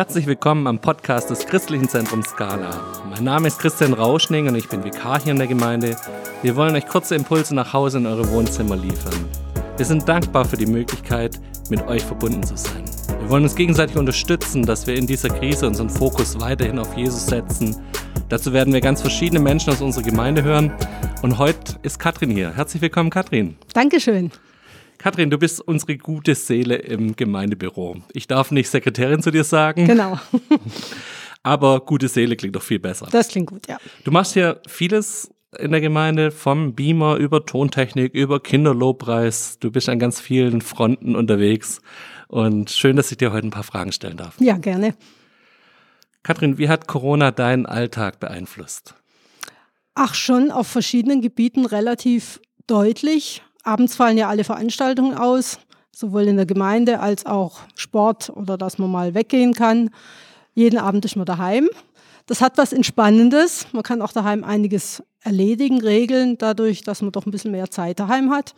Herzlich willkommen am Podcast des Christlichen Zentrums Scala. Mein Name ist Christian Rauschning und ich bin Vikar hier in der Gemeinde. Wir wollen euch kurze Impulse nach Hause in eure Wohnzimmer liefern. Wir sind dankbar für die Möglichkeit, mit euch verbunden zu sein. Wir wollen uns gegenseitig unterstützen, dass wir in dieser Krise unseren Fokus weiterhin auf Jesus setzen. Dazu werden wir ganz verschiedene Menschen aus unserer Gemeinde hören. Und heute ist Katrin hier. Herzlich willkommen, Katrin. Dankeschön. Katrin, du bist unsere gute Seele im Gemeindebüro. Ich darf nicht Sekretärin zu dir sagen. Genau. aber gute Seele klingt doch viel besser. Das klingt gut, ja. Du machst hier vieles in der Gemeinde, vom Beamer über Tontechnik, über Kinderlobpreis. Du bist an ganz vielen Fronten unterwegs. Und schön, dass ich dir heute ein paar Fragen stellen darf. Ja, gerne. Katrin, wie hat Corona deinen Alltag beeinflusst? Ach, schon auf verschiedenen Gebieten relativ deutlich. Abends fallen ja alle Veranstaltungen aus, sowohl in der Gemeinde als auch Sport oder dass man mal weggehen kann. Jeden Abend ist man daheim. Das hat was Entspannendes. Man kann auch daheim einiges erledigen, regeln, dadurch, dass man doch ein bisschen mehr Zeit daheim hat.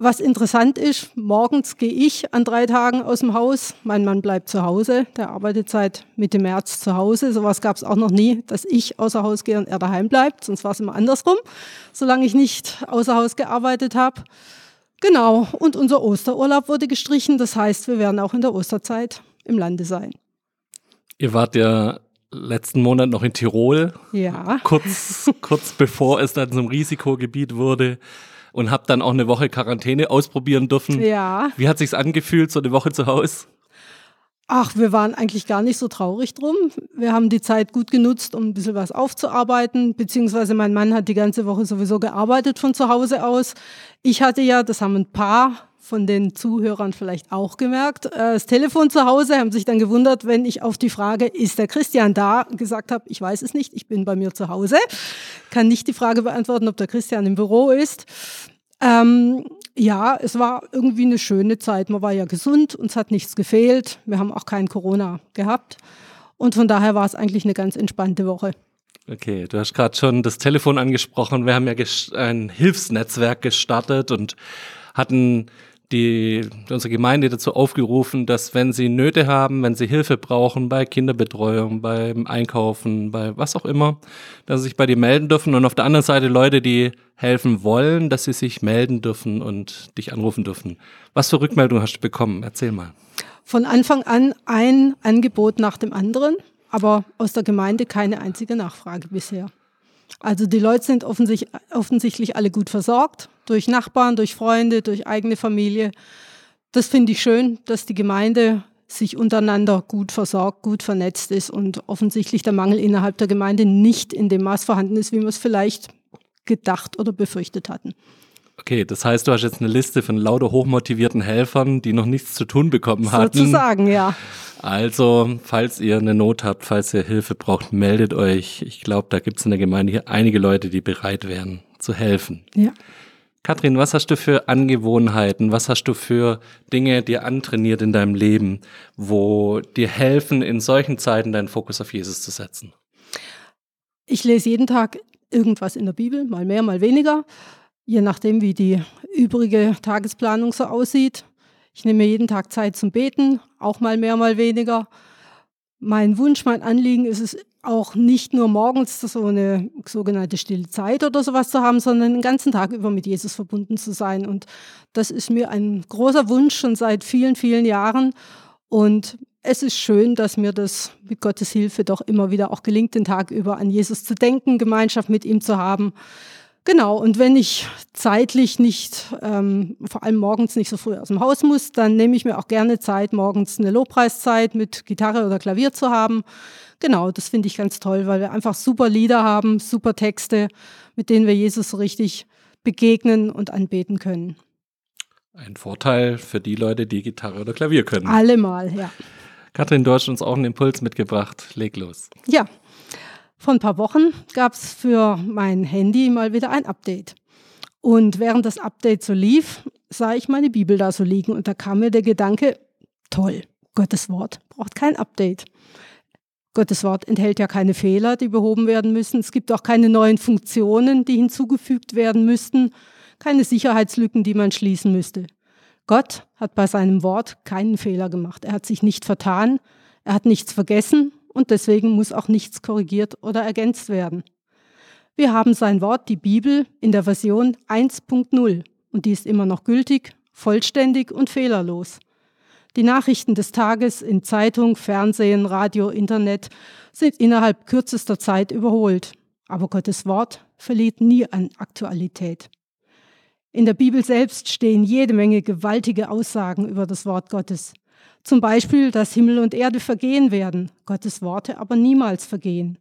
Was interessant ist, morgens gehe ich an drei Tagen aus dem Haus. Mein Mann bleibt zu Hause. Der arbeitet seit Mitte März zu Hause. Sowas gab es auch noch nie, dass ich außer Haus gehe und er daheim bleibt. Sonst war es immer andersrum, solange ich nicht außer Haus gearbeitet habe. Genau. Und unser Osterurlaub wurde gestrichen. Das heißt, wir werden auch in der Osterzeit im Lande sein. Ihr wart ja letzten Monat noch in Tirol. Ja. Kurz, kurz bevor es dann zum Risikogebiet wurde und habe dann auch eine Woche Quarantäne ausprobieren dürfen. Ja. Wie hat sich's angefühlt, so eine Woche zu Hause? Ach, wir waren eigentlich gar nicht so traurig drum. Wir haben die Zeit gut genutzt, um ein bisschen was aufzuarbeiten, beziehungsweise mein Mann hat die ganze Woche sowieso gearbeitet von zu Hause aus. Ich hatte ja, das haben ein paar von den Zuhörern vielleicht auch gemerkt. Äh, das Telefon zu Hause haben sich dann gewundert, wenn ich auf die Frage, ist der Christian da, gesagt habe, ich weiß es nicht, ich bin bei mir zu Hause. Kann nicht die Frage beantworten, ob der Christian im Büro ist. Ähm, ja, es war irgendwie eine schöne Zeit. Man war ja gesund, uns hat nichts gefehlt. Wir haben auch kein Corona gehabt. Und von daher war es eigentlich eine ganz entspannte Woche. Okay, du hast gerade schon das Telefon angesprochen. Wir haben ja ein Hilfsnetzwerk gestartet und hatten die, unsere Gemeinde dazu aufgerufen, dass wenn sie Nöte haben, wenn sie Hilfe brauchen bei Kinderbetreuung, beim Einkaufen, bei was auch immer, dass sie sich bei dir melden dürfen und auf der anderen Seite Leute, die helfen wollen, dass sie sich melden dürfen und dich anrufen dürfen. Was für Rückmeldungen hast du bekommen? Erzähl mal. Von Anfang an ein Angebot nach dem anderen, aber aus der Gemeinde keine einzige Nachfrage bisher. Also die Leute sind offensichtlich, offensichtlich alle gut versorgt, durch Nachbarn, durch Freunde, durch eigene Familie. Das finde ich schön, dass die Gemeinde sich untereinander gut versorgt, gut vernetzt ist und offensichtlich der Mangel innerhalb der Gemeinde nicht in dem Maß vorhanden ist, wie wir es vielleicht gedacht oder befürchtet hatten. Okay, das heißt, du hast jetzt eine Liste von lauter hochmotivierten Helfern, die noch nichts zu tun bekommen hatten. Sozusagen, ja. Also, falls ihr eine Not habt, falls ihr Hilfe braucht, meldet euch. Ich glaube, da gibt es in der Gemeinde hier einige Leute, die bereit wären zu helfen. Ja. Kathrin, was hast du für Angewohnheiten? Was hast du für Dinge dir antrainiert in deinem Leben, wo dir helfen, in solchen Zeiten deinen Fokus auf Jesus zu setzen? Ich lese jeden Tag irgendwas in der Bibel, mal mehr, mal weniger je nachdem, wie die übrige Tagesplanung so aussieht. Ich nehme mir jeden Tag Zeit zum Beten, auch mal mehr, mal weniger. Mein Wunsch, mein Anliegen ist es auch nicht nur morgens so eine sogenannte stille Zeit oder sowas zu haben, sondern den ganzen Tag über mit Jesus verbunden zu sein. Und das ist mir ein großer Wunsch schon seit vielen, vielen Jahren. Und es ist schön, dass mir das mit Gottes Hilfe doch immer wieder auch gelingt, den Tag über an Jesus zu denken, Gemeinschaft mit ihm zu haben. Genau, und wenn ich zeitlich nicht, ähm, vor allem morgens nicht so früh aus dem Haus muss, dann nehme ich mir auch gerne Zeit, morgens eine Lobpreiszeit mit Gitarre oder Klavier zu haben. Genau, das finde ich ganz toll, weil wir einfach super Lieder haben, super Texte, mit denen wir Jesus so richtig begegnen und anbeten können. Ein Vorteil für die Leute, die Gitarre oder Klavier können. Allemal, ja. Kathrin, du hast uns auch einen Impuls mitgebracht. Leg los. Ja, vor ein paar Wochen gab es für mein Handy mal wieder ein Update. Und während das Update so lief, sah ich meine Bibel da so liegen und da kam mir der Gedanke, toll, Gottes Wort braucht kein Update. Gottes Wort enthält ja keine Fehler, die behoben werden müssen. Es gibt auch keine neuen Funktionen, die hinzugefügt werden müssten, keine Sicherheitslücken, die man schließen müsste. Gott hat bei seinem Wort keinen Fehler gemacht. Er hat sich nicht vertan, Er hat nichts vergessen und deswegen muss auch nichts korrigiert oder ergänzt werden. Wir haben sein Wort, die Bibel, in der Version 1.0 und die ist immer noch gültig, vollständig und fehlerlos. Die Nachrichten des Tages in Zeitung, Fernsehen, Radio, Internet sind innerhalb kürzester Zeit überholt. Aber Gottes Wort verliert nie an Aktualität. In der Bibel selbst stehen jede Menge gewaltige Aussagen über das Wort Gottes. Zum Beispiel, dass Himmel und Erde vergehen werden, Gottes Worte aber niemals vergehen.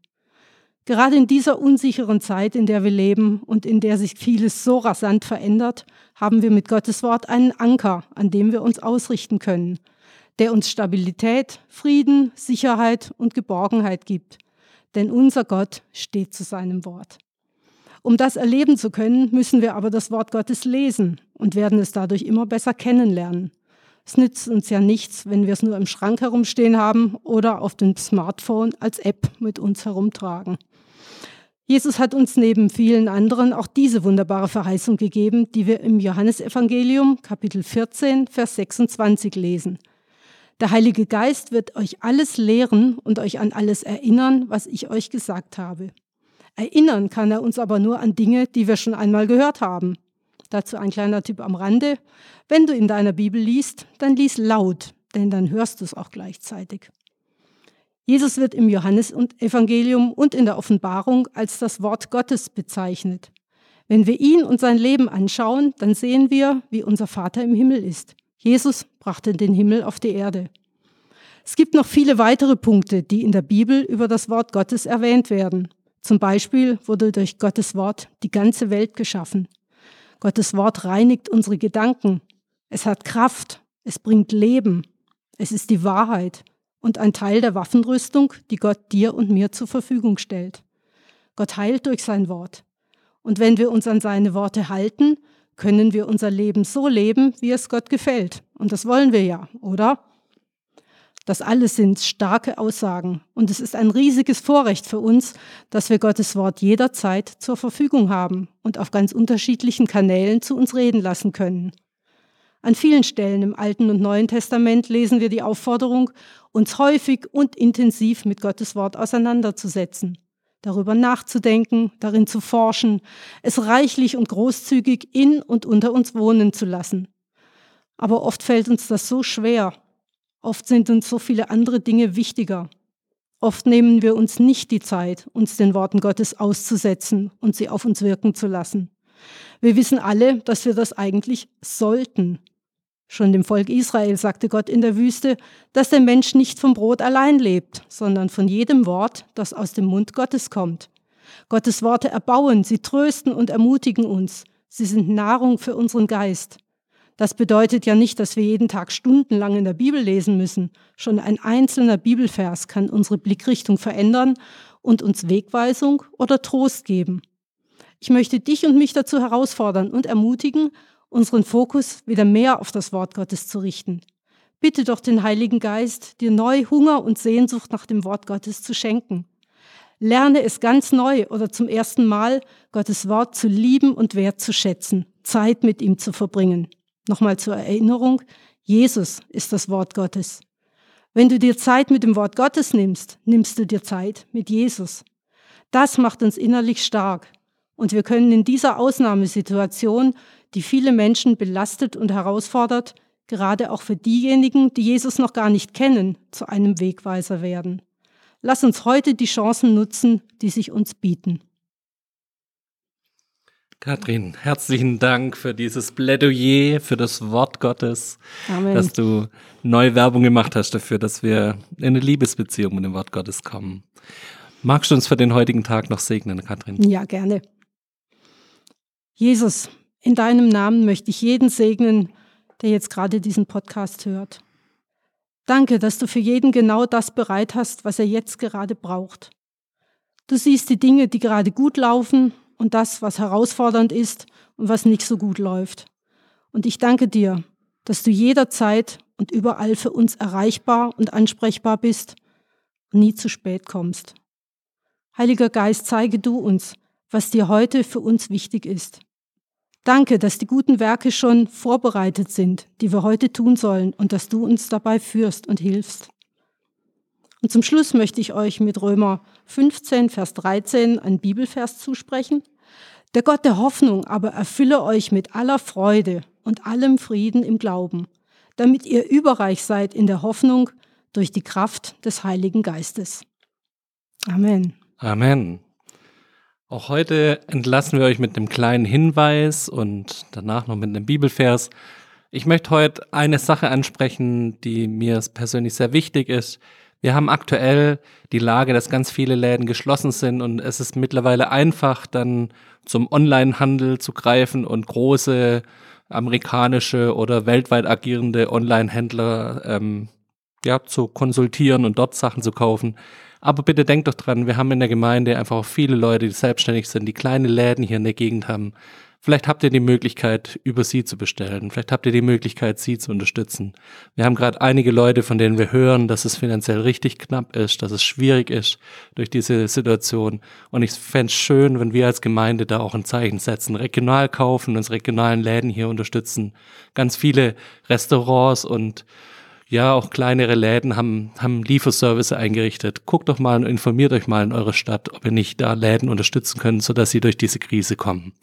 Gerade in dieser unsicheren Zeit, in der wir leben und in der sich vieles so rasant verändert, haben wir mit Gottes Wort einen Anker, an dem wir uns ausrichten können, der uns Stabilität, Frieden, Sicherheit und Geborgenheit gibt. Denn unser Gott steht zu seinem Wort. Um das erleben zu können, müssen wir aber das Wort Gottes lesen und werden es dadurch immer besser kennenlernen. Es nützt uns ja nichts, wenn wir es nur im Schrank herumstehen haben oder auf dem Smartphone als App mit uns herumtragen. Jesus hat uns neben vielen anderen auch diese wunderbare Verheißung gegeben, die wir im Johannesevangelium Kapitel 14, Vers 26 lesen. Der Heilige Geist wird euch alles lehren und euch an alles erinnern, was ich euch gesagt habe. Erinnern kann er uns aber nur an Dinge, die wir schon einmal gehört haben. Dazu ein kleiner Tipp am Rande. Wenn du in deiner Bibel liest, dann lies laut, denn dann hörst du es auch gleichzeitig. Jesus wird im Johannesevangelium und in der Offenbarung als das Wort Gottes bezeichnet. Wenn wir ihn und sein Leben anschauen, dann sehen wir, wie unser Vater im Himmel ist. Jesus brachte den Himmel auf die Erde. Es gibt noch viele weitere Punkte, die in der Bibel über das Wort Gottes erwähnt werden. Zum Beispiel wurde durch Gottes Wort die ganze Welt geschaffen. Gottes Wort reinigt unsere Gedanken. Es hat Kraft. Es bringt Leben. Es ist die Wahrheit und ein Teil der Waffenrüstung, die Gott dir und mir zur Verfügung stellt. Gott heilt durch sein Wort. Und wenn wir uns an seine Worte halten, können wir unser Leben so leben, wie es Gott gefällt. Und das wollen wir ja, oder? Das alles sind starke Aussagen. Und es ist ein riesiges Vorrecht für uns, dass wir Gottes Wort jederzeit zur Verfügung haben und auf ganz unterschiedlichen Kanälen zu uns reden lassen können. An vielen Stellen im Alten und Neuen Testament lesen wir die Aufforderung, uns häufig und intensiv mit Gottes Wort auseinanderzusetzen, darüber nachzudenken, darin zu forschen, es reichlich und großzügig in und unter uns wohnen zu lassen. Aber oft fällt uns das so schwer, Oft sind uns so viele andere Dinge wichtiger. Oft nehmen wir uns nicht die Zeit, uns den Worten Gottes auszusetzen und sie auf uns wirken zu lassen. Wir wissen alle, dass wir das eigentlich sollten. Schon dem Volk Israel sagte Gott in der Wüste, dass der Mensch nicht vom Brot allein lebt, sondern von jedem Wort, das aus dem Mund Gottes kommt. Gottes Worte erbauen, sie trösten und ermutigen uns. Sie sind Nahrung für unseren Geist. Das bedeutet ja nicht, dass wir jeden Tag stundenlang in der Bibel lesen müssen. Schon ein einzelner Bibelvers kann unsere Blickrichtung verändern und uns Wegweisung oder Trost geben. Ich möchte dich und mich dazu herausfordern und ermutigen, unseren Fokus wieder mehr auf das Wort Gottes zu richten. Bitte doch den Heiligen Geist, dir neu Hunger und Sehnsucht nach dem Wort Gottes zu schenken. Lerne es ganz neu oder zum ersten Mal, Gottes Wort zu lieben und wertzuschätzen, Zeit mit ihm zu verbringen. Nochmal zur Erinnerung, Jesus ist das Wort Gottes. Wenn du dir Zeit mit dem Wort Gottes nimmst, nimmst du dir Zeit mit Jesus. Das macht uns innerlich stark. Und wir können in dieser Ausnahmesituation, die viele Menschen belastet und herausfordert, gerade auch für diejenigen, die Jesus noch gar nicht kennen, zu einem Wegweiser werden. Lass uns heute die Chancen nutzen, die sich uns bieten. Kathrin, herzlichen Dank für dieses Plädoyer, für das Wort Gottes, Amen. dass du neue Werbung gemacht hast dafür, dass wir in eine Liebesbeziehung mit dem Wort Gottes kommen. Magst du uns für den heutigen Tag noch segnen, Kathrin? Ja, gerne. Jesus, in deinem Namen möchte ich jeden segnen, der jetzt gerade diesen Podcast hört. Danke, dass du für jeden genau das bereit hast, was er jetzt gerade braucht. Du siehst die Dinge, die gerade gut laufen und das, was herausfordernd ist und was nicht so gut läuft. Und ich danke dir, dass du jederzeit und überall für uns erreichbar und ansprechbar bist und nie zu spät kommst. Heiliger Geist, zeige du uns, was dir heute für uns wichtig ist. Danke, dass die guten Werke schon vorbereitet sind, die wir heute tun sollen und dass du uns dabei führst und hilfst. Und zum Schluss möchte ich euch mit Römer 15, Vers 13 ein Bibelvers zusprechen. Der Gott der Hoffnung aber erfülle euch mit aller Freude und allem Frieden im Glauben, damit ihr überreich seid in der Hoffnung durch die Kraft des Heiligen Geistes. Amen. Amen. Auch heute entlassen wir euch mit einem kleinen Hinweis und danach noch mit einem Bibelvers. Ich möchte heute eine Sache ansprechen, die mir persönlich sehr wichtig ist. Wir haben aktuell die Lage, dass ganz viele Läden geschlossen sind und es ist mittlerweile einfach, dann zum Onlinehandel zu greifen und große amerikanische oder weltweit agierende Online-Händler ähm, ja, zu konsultieren und dort Sachen zu kaufen. Aber bitte denkt doch dran, wir haben in der Gemeinde einfach auch viele Leute, die selbstständig sind, die kleine Läden hier in der Gegend haben. Vielleicht habt ihr die Möglichkeit, über sie zu bestellen. Vielleicht habt ihr die Möglichkeit, sie zu unterstützen. Wir haben gerade einige Leute, von denen wir hören, dass es finanziell richtig knapp ist, dass es schwierig ist durch diese Situation. Und ich fände es schön, wenn wir als Gemeinde da auch ein Zeichen setzen, regional kaufen, uns regionalen Läden hier unterstützen. Ganz viele Restaurants und ja, auch kleinere Läden haben, haben Lieferservice eingerichtet. Guckt doch mal und informiert euch mal in eurer Stadt, ob ihr nicht da Läden unterstützen könnt, sodass sie durch diese Krise kommen.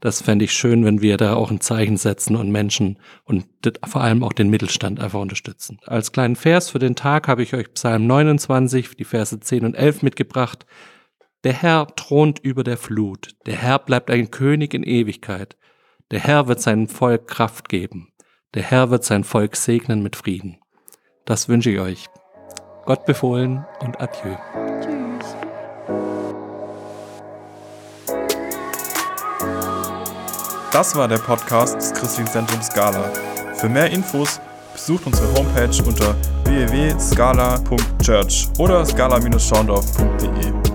Das fände ich schön, wenn wir da auch ein Zeichen setzen und Menschen und vor allem auch den Mittelstand einfach unterstützen. Als kleinen Vers für den Tag habe ich euch Psalm 29, die Verse 10 und 11 mitgebracht. Der Herr thront über der Flut. Der Herr bleibt ein König in Ewigkeit. Der Herr wird seinem Volk Kraft geben. Der Herr wird sein Volk segnen mit Frieden. Das wünsche ich euch. Gott befohlen und adieu. Tschüss. Das war der Podcast des Christlichen Zentrums Scala. Für mehr Infos besucht unsere Homepage unter www.scala.church oder scala-schaundorf.de.